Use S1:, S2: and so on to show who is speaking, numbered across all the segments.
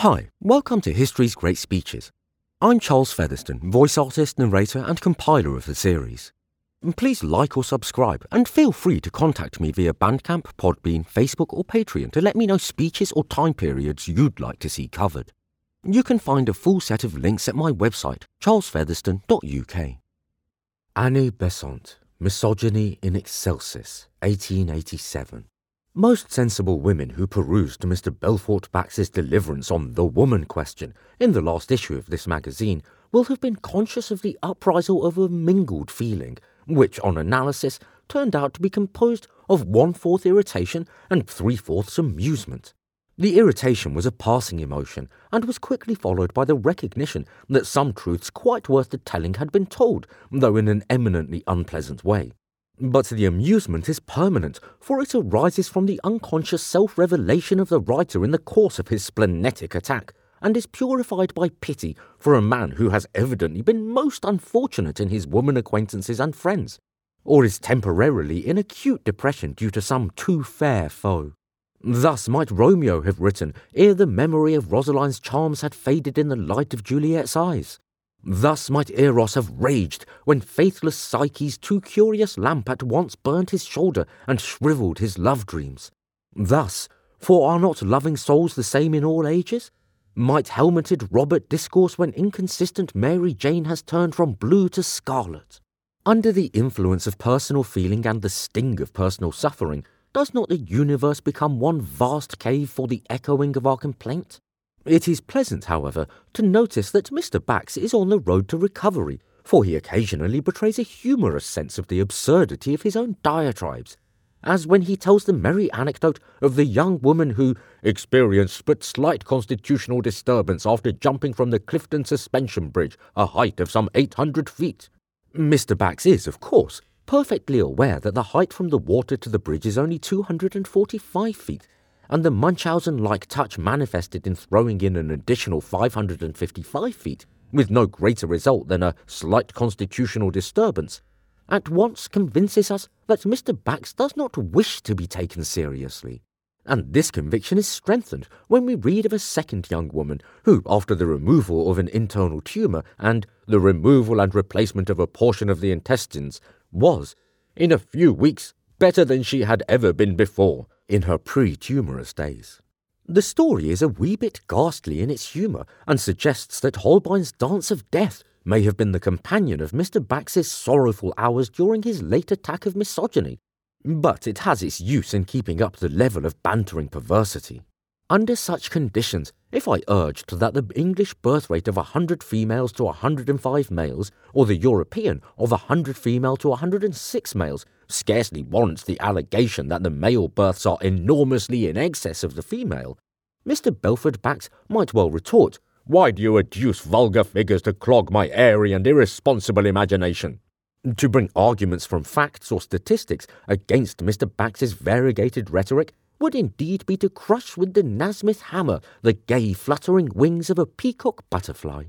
S1: Hi, welcome to History's Great Speeches. I'm Charles Featherstone, voice artist, narrator, and compiler of the series. Please like or subscribe, and feel free to contact me via Bandcamp, Podbean, Facebook, or Patreon to let me know speeches or time periods you'd like to see covered. You can find a full set of links at my website, charlesfeatherstone.uk. Annie Besant, Misogyny in Excelsis, 1887. Most sensible women who perused Mr. Belfort Bax's deliverance on the woman question in the last issue of this magazine will have been conscious of the uprisal of a mingled feeling, which, on analysis, turned out to be composed of one fourth irritation and three fourths amusement. The irritation was a passing emotion, and was quickly followed by the recognition that some truths quite worth the telling had been told, though in an eminently unpleasant way. But the amusement is permanent, for it arises from the unconscious self revelation of the writer in the course of his splenetic attack, and is purified by pity for a man who has evidently been most unfortunate in his woman acquaintances and friends, or is temporarily in acute depression due to some too fair foe. Thus might Romeo have written ere the memory of Rosaline's charms had faded in the light of Juliet's eyes. Thus might Eros have raged when faithless Psyche's too curious lamp at once burnt his shoulder and shrivelled his love dreams. Thus, for are not loving souls the same in all ages? Might helmeted Robert discourse when inconsistent Mary Jane has turned from blue to scarlet? Under the influence of personal feeling and the sting of personal suffering, does not the universe become one vast cave for the echoing of our complaint? It is pleasant, however, to notice that Mr. Bax is on the road to recovery, for he occasionally betrays a humorous sense of the absurdity of his own diatribes, as when he tells the merry anecdote of the young woman who experienced but slight constitutional disturbance after jumping from the Clifton Suspension Bridge, a height of some 800 feet. Mr. Bax is, of course, perfectly aware that the height from the water to the bridge is only 245 feet, and the Munchausen like touch manifested in throwing in an additional 555 feet, with no greater result than a slight constitutional disturbance, at once convinces us that Mr. Bax does not wish to be taken seriously. And this conviction is strengthened when we read of a second young woman who, after the removal of an internal tumour and the removal and replacement of a portion of the intestines, was, in a few weeks, better than she had ever been before, in her pre-tumorous days. The story is a wee bit ghastly in its humour and suggests that Holbein's Dance of Death may have been the companion of Mr. Bax's sorrowful hours during his late attack of misogyny, but it has its use in keeping up the level of bantering perversity. Under such conditions, if I urged that the English birth rate of 100 females to 105 males, or the European of 100 female to 106 males, scarcely warrants the allegation that the male births are enormously in excess of the female, Mr. Belfort Bax might well retort, Why do you adduce vulgar figures to clog my airy and irresponsible imagination? To bring arguments from facts or statistics against Mr. Bax's variegated rhetoric would indeed be to crush with the Nasmyth hammer the gay fluttering wings of a peacock butterfly.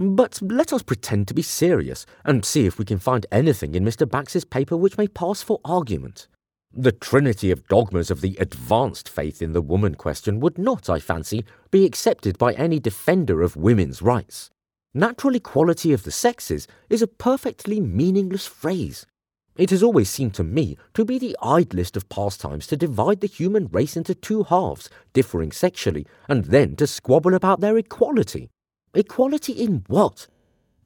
S1: But let us pretend to be serious and see if we can find anything in Mr. Bax's paper which may pass for argument. The trinity of dogmas of the advanced faith in the woman question would not, I fancy, be accepted by any defender of women's rights. Natural equality of the sexes is a perfectly meaningless phrase, it has always seemed to me to be the idlest of pastimes to divide the human race into two halves, differing sexually, and then to squabble about their equality. Equality in what?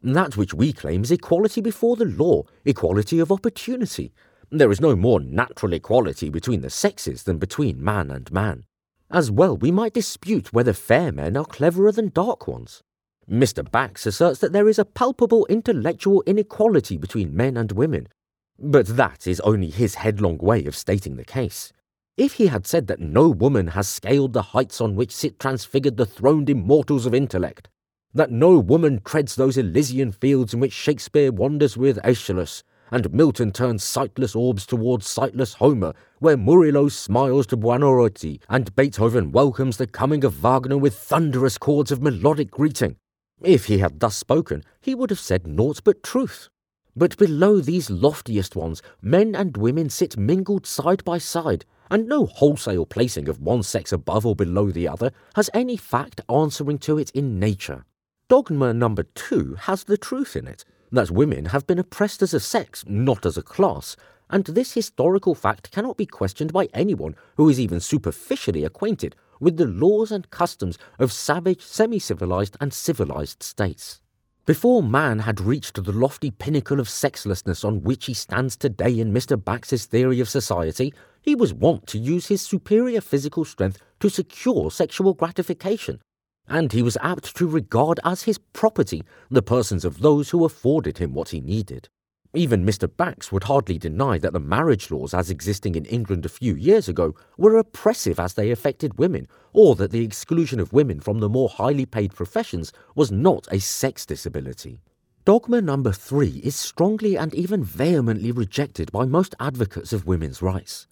S1: That which we claim is equality before the law, equality of opportunity. There is no more natural equality between the sexes than between man and man. As well, we might dispute whether fair men are cleverer than dark ones. Mr. Bax asserts that there is a palpable intellectual inequality between men and women, but that is only his headlong way of stating the case. If he had said that no woman has scaled the heights on which sit transfigured the throned immortals of intellect, that no woman treads those Elysian fields in which Shakespeare wanders with Aeschylus, and Milton turns sightless orbs towards sightless Homer, where Murillo smiles to Buonarroti, and Beethoven welcomes the coming of Wagner with thunderous chords of melodic greeting. If he had thus spoken, he would have said naught but truth. But below these loftiest ones, men and women sit mingled side by side, and no wholesale placing of one sex above or below the other has any fact answering to it in nature. Dogma number two has the truth in it that women have been oppressed as a sex, not as a class, and this historical fact cannot be questioned by anyone who is even superficially acquainted with the laws and customs of savage, semi civilized, and civilized states. Before man had reached the lofty pinnacle of sexlessness on which he stands today in Mr. Bax's theory of society, he was wont to use his superior physical strength to secure sexual gratification, and he was apt to regard as his property the persons of those who afforded him what he needed. Even Mr. Bax would hardly deny that the marriage laws as existing in England a few years ago were oppressive as they affected women, or that the exclusion of women from the more highly paid professions was not a sex disability. Dogma number three is strongly and even vehemently rejected by most advocates of women's rights.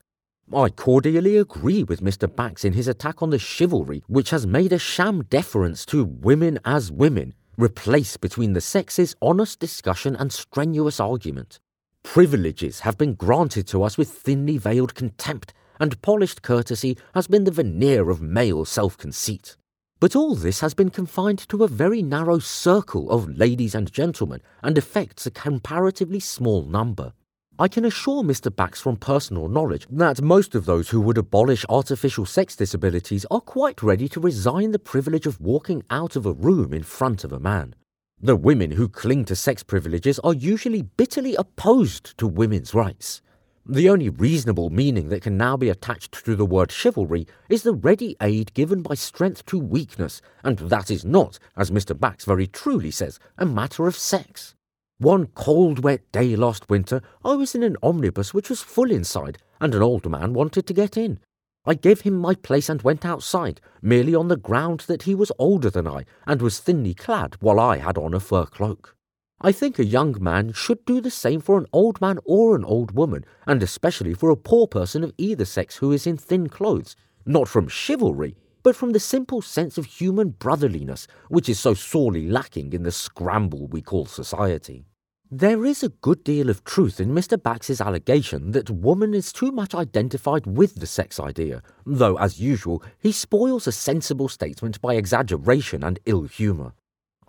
S1: I cordially agree with Mr. Bax in his attack on the chivalry which has made a sham deference to women as women replace between the sexes honest discussion and strenuous argument. Privileges have been granted to us with thinly veiled contempt, and polished courtesy has been the veneer of male self conceit. But all this has been confined to a very narrow circle of ladies and gentlemen and affects a comparatively small number. I can assure Mr. Bax from personal knowledge that most of those who would abolish artificial sex disabilities are quite ready to resign the privilege of walking out of a room in front of a man. The women who cling to sex privileges are usually bitterly opposed to women's rights. The only reasonable meaning that can now be attached to the word chivalry is the ready aid given by strength to weakness, and that is not, as Mr. Bax very truly says, a matter of sex. One cold, wet day last winter, I was in an omnibus which was full inside, and an old man wanted to get in. I gave him my place and went outside, merely on the ground that he was older than I and was thinly clad, while I had on a fur cloak. I think a young man should do the same for an old man or an old woman, and especially for a poor person of either sex who is in thin clothes, not from chivalry, but from the simple sense of human brotherliness which is so sorely lacking in the scramble we call society. There is a good deal of truth in Mr. Bax's allegation that woman is too much identified with the sex idea, though, as usual, he spoils a sensible statement by exaggeration and ill humour.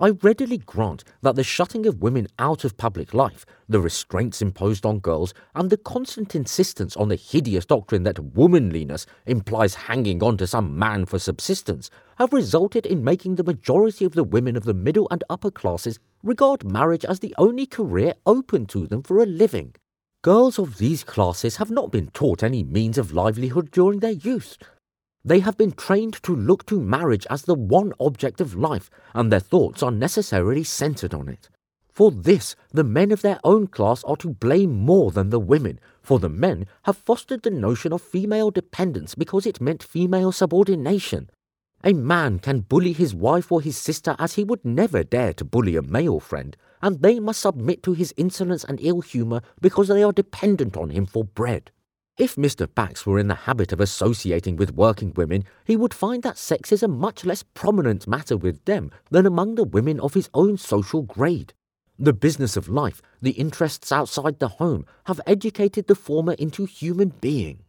S1: I readily grant that the shutting of women out of public life, the restraints imposed on girls, and the constant insistence on the hideous doctrine that womanliness implies hanging on to some man for subsistence, have resulted in making the majority of the women of the middle and upper classes regard marriage as the only career open to them for a living. Girls of these classes have not been taught any means of livelihood during their youth, they have been trained to look to marriage as the one object of life, and their thoughts are necessarily centered on it. For this, the men of their own class are to blame more than the women, for the men have fostered the notion of female dependence because it meant female subordination. A man can bully his wife or his sister as he would never dare to bully a male friend, and they must submit to his insolence and ill humour because they are dependent on him for bread. If Mr. Bax were in the habit of associating with working women, he would find that sex is a much less prominent matter with them than among the women of his own social grade. The business of life, the interests outside the home, have educated the former into human being.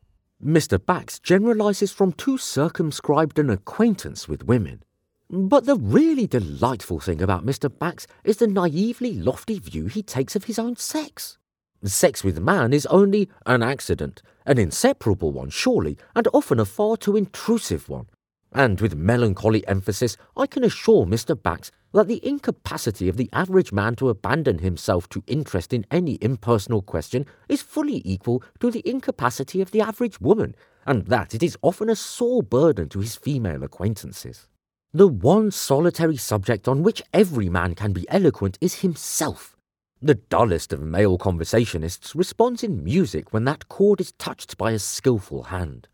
S1: Mr. Bax generalizes from too circumscribed an acquaintance with women. But the really delightful thing about Mr. Bax is the naively lofty view he takes of his own sex. Sex with man is only an accident, an inseparable one, surely, and often a far too intrusive one. And with melancholy emphasis, I can assure Mr. Bax that the incapacity of the average man to abandon himself to interest in any impersonal question is fully equal to the incapacity of the average woman, and that it is often a sore burden to his female acquaintances. The one solitary subject on which every man can be eloquent is himself, the dullest of male conversationists responds in music when that chord is touched by a skilful hand.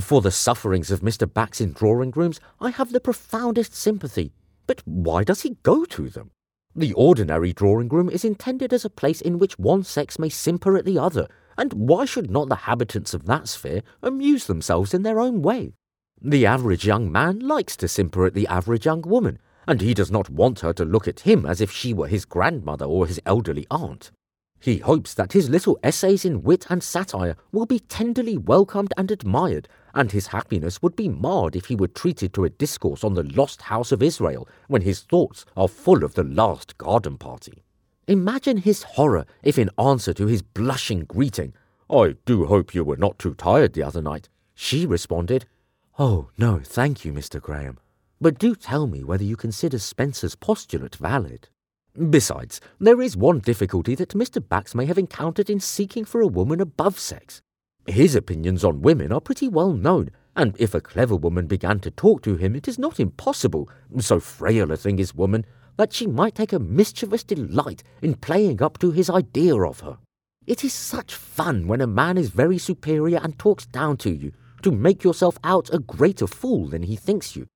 S1: For the sufferings of Mr. Bax in drawing rooms, I have the profoundest sympathy. But why does he go to them? The ordinary drawing room is intended as a place in which one sex may simper at the other, and why should not the habitants of that sphere amuse themselves in their own way? The average young man likes to simper at the average young woman, and he does not want her to look at him as if she were his grandmother or his elderly aunt. He hopes that his little essays in wit and satire will be tenderly welcomed and admired, and his happiness would be marred if he were treated to a discourse on the lost house of Israel when his thoughts are full of the last garden party. Imagine his horror if, in answer to his blushing greeting, I do hope you were not too tired the other night, she responded, Oh, no, thank you, Mr. Graham. But do tell me whether you consider Spencer's postulate valid. Besides, there is one difficulty that Mr. Bax may have encountered in seeking for a woman above sex. His opinions on women are pretty well known, and if a clever woman began to talk to him, it is not impossible, so frail a thing is woman, that she might take a mischievous delight in playing up to his idea of her. It is such fun when a man is very superior and talks down to you, to make yourself out a greater fool than he thinks you,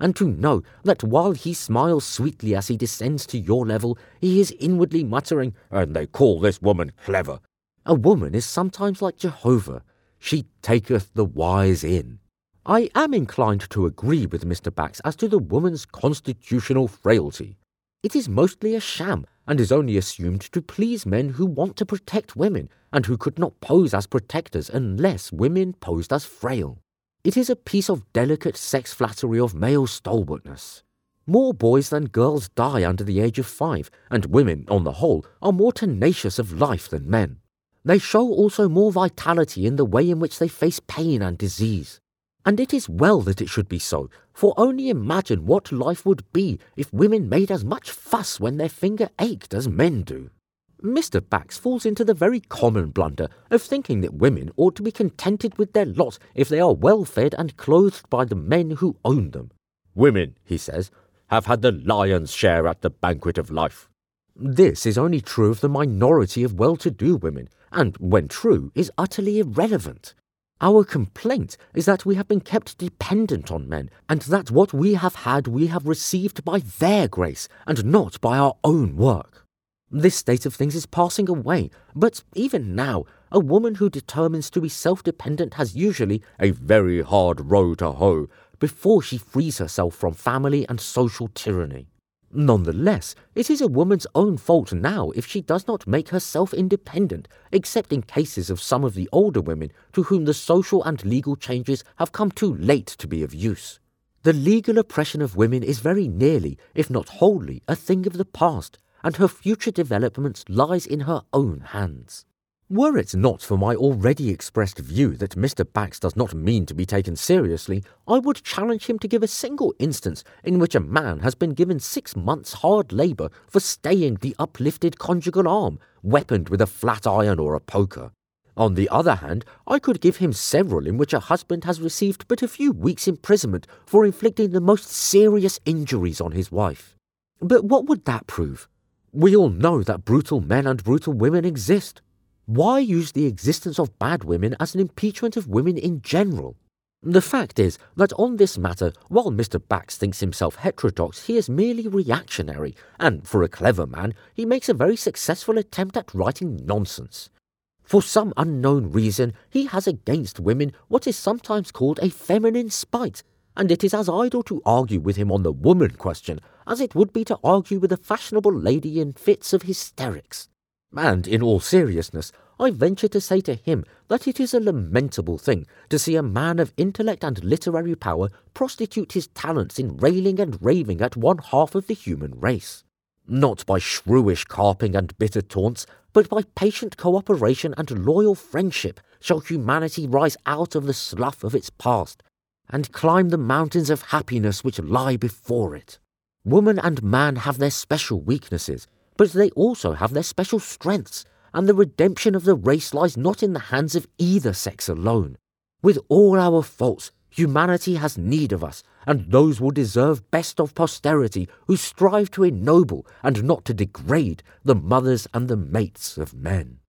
S1: and to know that while he smiles sweetly as he descends to your level, he is inwardly muttering, And they call this woman clever. A woman is sometimes like Jehovah, she taketh the wise in. I am inclined to agree with Mr. Bax as to the woman's constitutional frailty. It is mostly a sham, and is only assumed to please men who want to protect women, and who could not pose as protectors unless women posed as frail. It is a piece of delicate sex flattery of male stalwartness. More boys than girls die under the age of five, and women, on the whole, are more tenacious of life than men. They show also more vitality in the way in which they face pain and disease. And it is well that it should be so, for only imagine what life would be if women made as much fuss when their finger ached as men do. Mr. Bax falls into the very common blunder of thinking that women ought to be contented with their lot if they are well fed and clothed by the men who own them. Women, he says, have had the lion's share at the banquet of life. This is only true of the minority of well to do women, and, when true, is utterly irrelevant. Our complaint is that we have been kept dependent on men, and that what we have had we have received by their grace, and not by our own work. This state of things is passing away, but even now, a woman who determines to be self dependent has usually a very hard row to hoe before she frees herself from family and social tyranny. Nonetheless, it is a woman's own fault now if she does not make herself independent, except in cases of some of the older women to whom the social and legal changes have come too late to be of use. The legal oppression of women is very nearly, if not wholly, a thing of the past, and her future development lies in her own hands. Were it not for my already expressed view that Mr. Bax does not mean to be taken seriously, I would challenge him to give a single instance in which a man has been given six months' hard labour for staying the uplifted conjugal arm, weaponed with a flat iron or a poker. On the other hand, I could give him several in which a husband has received but a few weeks' imprisonment for inflicting the most serious injuries on his wife. But what would that prove? We all know that brutal men and brutal women exist. Why use the existence of bad women as an impeachment of women in general? The fact is that on this matter, while Mr. Bax thinks himself heterodox, he is merely reactionary, and for a clever man, he makes a very successful attempt at writing nonsense. For some unknown reason, he has against women what is sometimes called a feminine spite, and it is as idle to argue with him on the woman question as it would be to argue with a fashionable lady in fits of hysterics. And in all seriousness, I venture to say to him that it is a lamentable thing to see a man of intellect and literary power prostitute his talents in railing and raving at one half of the human race. Not by shrewish carping and bitter taunts, but by patient cooperation and loyal friendship shall humanity rise out of the slough of its past and climb the mountains of happiness which lie before it. Woman and man have their special weaknesses, but they also have their special strengths, and the redemption of the race lies not in the hands of either sex alone. With all our faults, humanity has need of us, and those will deserve best of posterity who strive to ennoble and not to degrade the mothers and the mates of men.